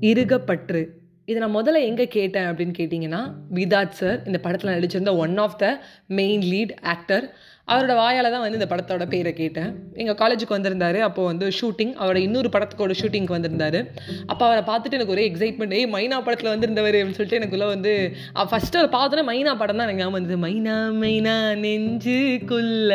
இருகப்பற்று. இதை நான் முதல்ல எங்கே கேட்டேன் அப்படின்னு கேட்டிங்கன்னா விதாத் சார் இந்த படத்தில் நடிச்சிருந்த one of the main lead actor அவரோட வாயால் தான் வந்து இந்த படத்தோட பேரை கேட்டேன். எங்கள் காலேஜுக்கு வந்திருந்தார். அப்போ வந்து ஷூட்டிங் அவரோட இன்னொரு படத்துக்கோட ஷூட்டிங்க்கு வந்திருந்தாரு. அப்போ அவரை பார்த்துட்டு எனக்கு ஒரே எக்ஸைட்மெண்ட் ஏய் மைனா படத்தில் வந்திருந்தவர் அப்படின்னு சொல்லிட்டு எனக்குள்ளே வந்து ஃபஸ்ட்டு அவர் பார்த்தோன்னே மைனா படம் தான் எனக்கு ஞாபகம் வந்தது. மைனா மைனா நெஞ்சுக்குள்ள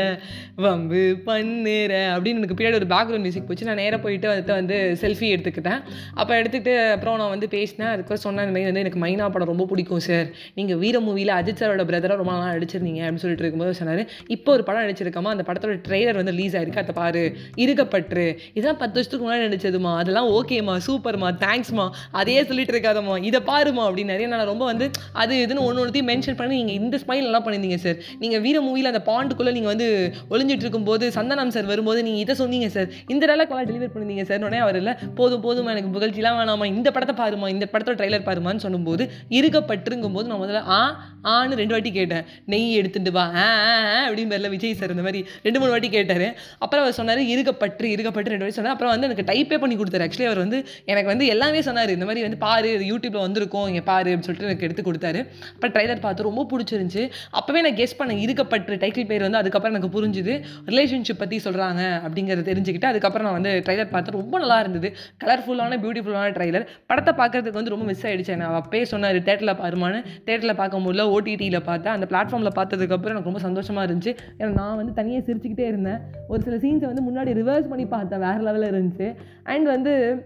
வம்பு பண்ணுற அப்படின்னு எனக்கு பின்னாடி ஒரு பேக்ரவுண்ட் மியூசிக் போச்சு. நான் நேராக போயிட்டு வந்துட்டு வந்து செல்ஃபி எடுத்துக்கிட்டேன். அப்போ எடுத்துக்கிட்டு அப்புறம் நான் வந்து பேசினேன். அதுக்கப்புறம் சொன்ன இந்த மாதிரி வந்து எனக்கு மைனா படம் ரொம்ப பிடிக்கும் சார் நீங்கள் வீர மூவியில் அஜித் சாரோட பிரதராக ரொம்ப நாளாக நடிச்சிருந்தீங்க அப்படின்னு சொல்லிட்டு இருக்கும்போது சொன்னார். இப்போ ஒரு படம் நடிச்சிருக்கோமா? அந்த படத்தோட ட்ரெய்லர் வந்து ரிலீஸ் ஆயிருக்கு. அதை பாரு. இருக்கப்பட்டு இதெல்லாம் பத்து வருஷத்துக்கு முன்னாடி நடிச்சதுமா. அதெல்லாம் ஓகேம்மா. சூப்பர்மா. தேங்க்ஸ்மா. அதையே சொல்லிட்டு இருக்காதம்மா. இதை பாருமா அப்படின்னு நிறைய நான் ரொம்ப வந்து அது இதுன்னு ஒன்று ஒன்றுத்தையும் மென்ஷன் பண்ணி நீங்கள் இந்த ஸ்மைல் எல்லாம் பண்ணியிருந்தீங்க சார் நீங்கள் வீர மூவியில் அந்த பாண்டுக்குள்ளே நீங்கள் வந்து ஒளிஞ்சிட்டு இருக்கும்போது சந்தனம் சார் வரும்போது நீங்கள் இதை சொன்னீங்க சார் இந்த டேலாக்லாம் டெலிவர் பண்ணிருந்தீங்க சார் உடனே அவர் இல்லை. போதும் போதுமா எனக்கு புகழ்ச்சிலாம் வேணாமா இந்த படத்தை பாருமா இந்த படத்தோட ட்ரைலர் பாருமான்னு சொல்லும்போது இருக்கப்பட்டிருக்கும் போது நான் முதல்ல ஆ ஆன்னு ரெண்டு வாட்டி கேட்டேன். நெய் எடுத்துட்டு வா. ஆ ஆ, ஆ அப்படின்னு பேரில் விஜய் சார் இந்த மாதிரி ரெண்டு மூணு வாட்டி கேட்டார். அப்புறம் அவர் சொன்னார் இருக்கப்பட்டு இருக்கப்பட்டு ரெண்டு வாட்டி சொன்னார். அப்புறம் வந்து எனக்கு டைப்பே பண்ணி கொடுத்தாரு. ஆக்சுவலி அவர் வந்து எனக்கு வந்து எல்லாமே சொன்னார். இந்த மாதிரி வந்து பாரு யூடியூப்பில் வந்திருக்கும் இங்கே பாரு அப்படின்னு சொல்லிட்டு எனக்கு எடுத்து கொடுத்தாரு. அப்புறம் ட்ரைலர் பார்த்து ரொம்ப பிடிச்சிருந்துச்சு. அப்போவே நான் கெஸ் பண்ணேன் இருக்கப்பட்டு டைட்டில் பேர் வந்து அதுக்கப்புறம் எனக்கு புரிஞ்சுது. ரிலேஷன்ஷிப் பற்றி சொல்கிறாங்க அப்படிங்கிறத தெரிஞ்சுக்கிட்டு அதுக்கப்புறம் நான் வந்து ட்ரைலர் பார்த்து ரொம்ப நல்லா இருந்தது. கலர்ஃபுல்லான பியூட்டிஃபுல்லான ட்ரைலர் படத்தை பார்க்குறதுக்கு வந்து ரொம்ப மிஸ் ஆயிடுச்சு. நான் அப்பே சொன்னார் தேட்டரில் பாருமான்னு தேட்டரில் பார்க்க முடியல ஓடிடியில் பார்த்தேன். அந்த பிளாட்ஃபார்மில் பார்த்ததுக்கப்புறம் எனக்கு ரொம்ப சந்தோஷமாக இருந்துச்சு. ஏன்னா நான் வந்து தனியாக சிரிச்சுக்கிட்டே இருந்தேன். ஒரு சில சீன்ஸை வந்து முன்னாடி ரிவர்ஸ் பண்ணி பார்த்தேன். வேறு லெவலில் இருந்துச்சு. அண்ட் வந்து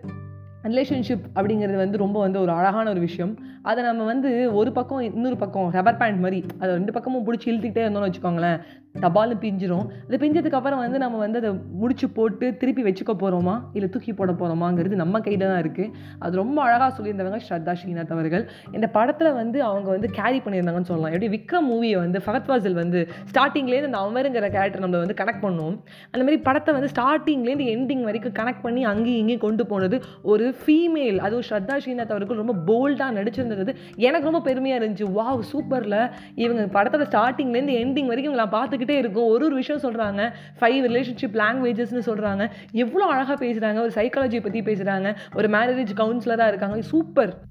ரிலேஷன்ஷிப் அப்படிங்கிறது வந்து ரொம்ப வந்து ஒரு அழகான ஒரு விஷயம். அதை நம்ம வந்து ஒரு பக்கம் இன்னொரு பக்கம் ரப்பர் பேண்ட் மாதிரி அதை ரெண்டு பக்கமும் பிடிச்சி இழுத்துக்கிட்டே இருந்தோம்னு வச்சுக்கோங்களேன். தபால்னு பிஞ்சிரும். அது பிஞ்சதுக்கு அப்புறம் வந்து நம்ம வந்து அதை முடிச்சு போட்டு திருப்பி வச்சுக்க போகிறோமா இல்லை தூக்கி போட போகிறோமாங்கிறது நம்ம கையில் தான் இருக்குது அது ரொம்ப அழகாக சொல்லியிருந்தவங்க ஸ்ரத்தா ஸ்ரீநாத் அவர்கள். இந்த படத்தில் வந்து அவங்க வந்து கேரி பண்ணியிருந்தாங்கன்னு சொல்லலாம். எப்படி விக்ரம் மூவியை வந்து ஃபகத் வாசல் வந்து ஸ்டார்டிங்லேருந்து அந்த அமருங்கிற கேரக்டர் நம்மளை வந்து கனெக்ட் பண்ணுவோம் அந்த மாதிரி படத்தை வந்து ஸ்டார்டிங்லேருந்து எண்டிங் வரைக்கும் கனெக்ட் பண்ணி அங்கேயும் இங்கேயும் கொண்டு போனது ஒரு ஃபீமேல் அதுவும் ஸ்ரத்தா ஸ்ரீநாத் அவர்கள் ரொம்ப போல்டாக நடிச்சிருந்தது. எனக்கு ரொம்ப பெருமையாக இருந்துச்சு. வாவ் சூப்பரில் இவங்க படத்தோட ஸ்டார்டிங்லேருந்து எண்டிங் வரைக்கும் நான் பார்த்துக்கிட்டு இருக்கும். ஒரு ஒரு விஷயம் சொல்கிறாங்க ஃபைவ் ரிலேஷன்ஷிப் லாங்குவேஜஸ்னு சொல்கிறாங்க எவ்வளோ அழகாக பேசுகிறாங்க ஒரு சைக்காலஜி பற்றி பேசுகிறாங்க ஒரு மேரேஜ் கவுன்சிலராக இருக்காங்க. சூப்பர்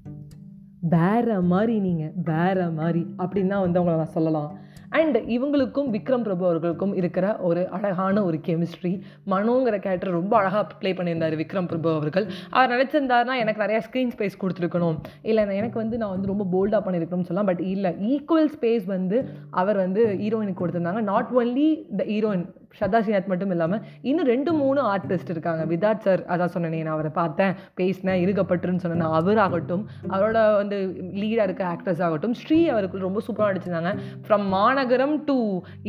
வேற மாதிரி நீங்கள் வேற மாதிரி. அப்படின்னு தான் வந்து அவங்கள நான் சொல்லலாம். அண்ட் இவங்களுக்கும் விக்ரம் பிரபு அவர்களுக்கும் இருக்கிற ஒரு அழகான ஒரு கெமிஸ்ட்ரி மனோங்கிற கேரக்டர் ரொம்ப அழகாக ப்ளே பண்ணியிருந்தார் விக்ரம் பிரபு அவர்கள். அவர் நினச்சிருந்தாருன்னா எனக்கு நிறையா ஸ்க்ரீன் ஸ்பேஸ் கொடுத்துருக்கணும். இல்லை எனக்கு வந்து நான் வந்து ரொம்ப போல்டாக பண்ணியிருக்கணும்னு சொல்லலாம். பட் இல்லை ஈக்குவல் ஸ்பேஸ் வந்து அவர் வந்து ஹீரோயினுக்கு கொடுத்துருந்தாங்க. Not only the heroine Shraddha Srinath மட்டும் இல்லாமல் இன்னும் ரெண்டு மூணு ஆர்டிஸ்ட் இருக்காங்க. விதாட் சார் அதான் சொன்னேனே நான் அவரை பார்த்தேன் பேசினேன் இருக்கப்பட்டுன்னு சொன்னேன் அவராகட்டும் அவரோட வந்து லீடாக இருக்க ஆக்டர்ஸ் ஆகட்டும் ஸ்ரீ அவருக்கு ரொம்ப சூப்பராக நடிச்சிருந்தாங்க. From Maanagaram to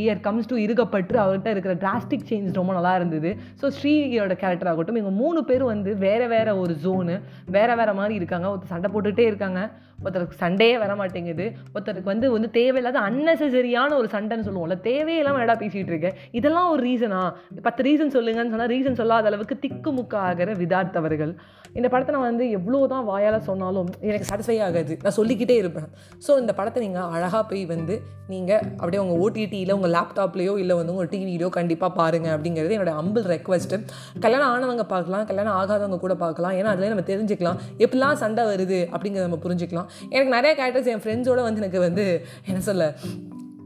year comes to Irugapatru அவர்கிட்ட இருக்கிற டிராஸ்டிக் சேஞ்ச் ரொம்ப நல்லா இருந்தது. ஸோ ஸ்ரீயோட கேரக்டர் ஆகட்டும் இவங்க மூணு பேரும் வந்து வேறு வேறு ஒரு ஜோனு வேறு வேறு மாதிரி இருக்காங்க. ஒருத்தர் சண்டை போட்டுகிட்டே இருக்காங்க. ஒருத்தருக்கு சண்டையே வர மாட்டேங்குது ஒருத்தருக்கு வந்து வந்து தேவையில்லாத அன்னெசரியான ஒரு சண்டைன்னு சொல்லுவோம்ல தேவையில்லாமல் என்னடா பேசிகிட்டு இருக்கேன் இதெல்லாம் ஒரு ரீசனா பத்து ரீசன் சொல்லுங்கன்னு சொன்னால் ரீசன் சொல்லாத அளவுக்கு திக்குமுக்க ஆகிற விதார்த்தவர்கள். இந்த படத்தை நான் வந்து எவ்வளோ தான் வாயால் சொன்னாலும் எனக்கு சாட்டிஸ்ஃபை ஆகாது. நான் சொல்லிக்கிட்டே இருப்பேன். ஸோ இந்த படத்தை நீங்கள் அழகாக போய் வந்து நீங்கள் அப்படியே உங்கள் ஓடிடியில் உங்கள் லேப்டாப்லேயோ இல்லை வந்து உங்கள் டிவிலையோ கண்டிப்பாக பாருங்கள் அப்படிங்கிறது என்னோட அம்பிள் ரெக்வஸ்ட்டு கல்யாணம் ஆனவங்க பார்க்கலாம் கல்யாணம் ஆகாதவங்க கூட பார்க்கலாம். ஏன்னா அதில் நம்ம தெரிஞ்சுக்கலாம். எப்படிலாம் சண்டை வருது அப்படிங்கிறத நம்ம புரிஞ்சுக்கலாம். எனக்கு நிறைய கேரக்டர்ஸ் என் ஃப்ரெண்ட்ஸோட வந்து எனக்கு வந்து என்ன சொல்ல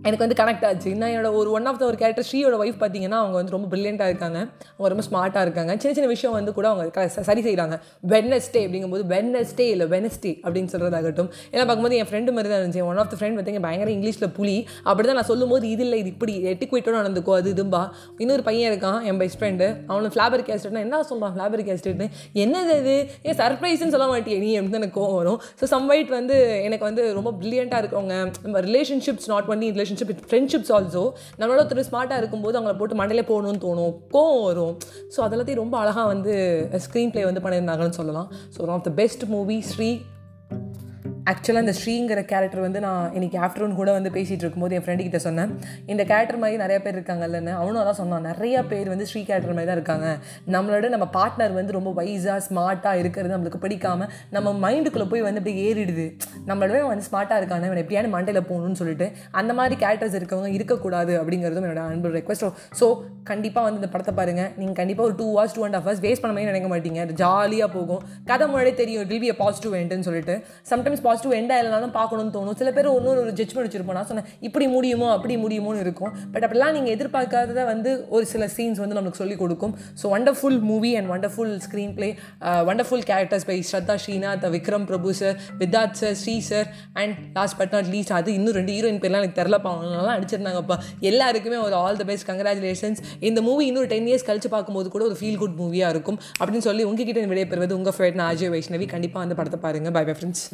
எனக்கு வந்து கனெக்ட் ஆச்சு. இன்னும் என்னோட ஒரு ஒன் ஆஃப் த ஒரு கேரக்டர் ஸ்ரீயோட ஒய்ஃப் பார்த்தீங்கன்னா அவங்க வந்து ரொம்ப பிரில்லியண்ட்டாக இருக்காங்க. அவங்க ரொம்ப ஸ்மார்ட்டாக இருக்காங்க. சின்ன சின்ன விஷயம் வந்து கூட அவங்க க- சரி செய்கிறாங்க வெட்னஸ்டே அப்படிங்கும்போது வெட்னஸ்டே இல்லை வெனஸ்டே அப்படின்னு சொல்கிறதாகட்டும் ஏன்னா பார்க்கும்போது என் ஃப்ரெண்டு மாதிரி தான் இருந்துச்சு ஒன் ஆஃப் த ஃப்ரெண்ட் பார்த்தீங்க பயங்கர இங்கிலீஷில் புலி. அப்படி தான் நான் சொல்லும்போது இது இல்லை இது இப்படி எட்டிக்வேட்டோட நடந்துக்கோ அது இதும்பா. இன்னொரு பையன் இருக்கான் என் பெஸ்ட் ஃப்ரெண்டு அவனுக்கு ஃப்ளாபர் கேஸ்டட்னா என்ன சொல்கிறான் ஃப்ளாபர் கேஸ்டட்னு என்னது இது? ஏன் சர்ப்ரைஸ்ன்னு சொல்ல மாட்டியே? நீ அப்படின்னு எனக்கு கோவம் வரும். ஸோ சம்வைட் வந்து எனக்கு வந்து ரொம்ப பிரில்லியண்ட்டாக இருக்கவங்க. நம்ம relationships not only relationship friendships also நம்மளோட ஒருத்தர் ஸ்மார்ட்டாக இருக்கும்போது அவங்கள போட்டு மண்டையிலே போகணும்னு தோணும். கோவம் வரும். ஸோ அதெல்லாத்தையும் ரொம்ப அழகாக வந்து ஸ்க்ரீன் ப்ளே வந்து பண்ணியிருந்தாங்கன்னு சொல்லலாம். So one of the best movie Sri ஆக்சுவலாக இந்த ஸ்ரீங்கிற கேரக்டர் வந்து நான் இன்னைக்கு ஆஃப்டர்நூன் கூட வந்து பேசிகிட்டு இருக்கும்போது என் ஃப்ரெண்டு கிட்ட சொன்னேன். இந்த கேரக்டர் மாதிரி நிறைய பேர் இருக்காங்கல்லன்னு. அவனும் அதான் சொன்னான். நிறைய பேர் வந்து ஸ்ரீ கேரக்டர் மாதிரி தான் இருக்காங்க. நம்மளோட நம்ம பார்ட்னர் வந்து ரொம்ப வைஸாக ஸ்மார்ட்டாக இருக்கிறது நம்மளுக்கு பிடிக்காம நம்ம மைண்டுக்குள்ளே போய் வந்து அப்படியே ஏறிடுது. நம்மளோட வந்து ஸ்மார்ட்டாக இருக்கானே அவன் எப்படியான மண்டையில் போகணும்னு சொல்லிட்டு அந்த மாதிரி கேரக்டர்ஸ் இருக்கவங்க இருக்கக்கூடாது அப்படிங்கிறதும் என்னோட அன்பு ரெக்வஸ்ட் ஸோ கண்டிப்பாக வந்து இந்த படத்தை பாருங்கள் நீங்கள் கண்டிப்பாக ஒரு two hours two and half hours waste பண்ண மாதிரி நினைக்க மாட்டீங்க. ஜாலியாக போகும். கதை முன்னாடியே தெரியும் இட் வில் பி பாசிட்டிவ் எண்டுன்னு சொல்லிட்டு. சம்டைம்ஸ் பாசிட்டிவ் எண்ட் ஆயிலனாலும் பார்க்கணும்னு தோணும். சில பேர் ஒன்று ஒரு ஜட்ஜ்மெண்ட் வச்சிருப்போம். நான் சொன்னேன் இப்படி முடியுமோ அப்படி முடியுமோன்னு இருக்கும். பட் அப்படிலாம் நீங்கள் எதிர்பார்க்காததை வந்து ஒரு சில சீன்ஸ் வந்து நமக்கு சொல்லிக் கொடுக்கும். So wonderful movie and wonderful screen play wonderful characters by Shraddha Srinath Vikram Prabhu sir Vidharth sir Sri sir and last but not least அது இன்னும் ரெண்டு ஹீரோயின் பேர்லாம் எனக்கு தெரிலப்பா அவங்களாம் அடிச்சிருந்தாங்கப்பா எல்லாருக்குமே ஒரு ஆல் த பெஸ்ட் கங்க்ராச்சுலேஷன்ஸ் இந்த மூவி இன்னொரு டென் இயர்ஸ் கழிச்சு பார்க்கும்போது கூட ஒரு ஃபீல் குட் மூவியாக இருக்கும். அப்படின்னு சொல்லி உங்ககிட்ட விடைபெறுவது உங்கள் ஃபேவரட் நான் அஜய் வைஷ்ணவி. கண்டிப்பாக அந்த படத்தை பாருங்கள் பை பை ஃப்ரெண்ட்ஸ்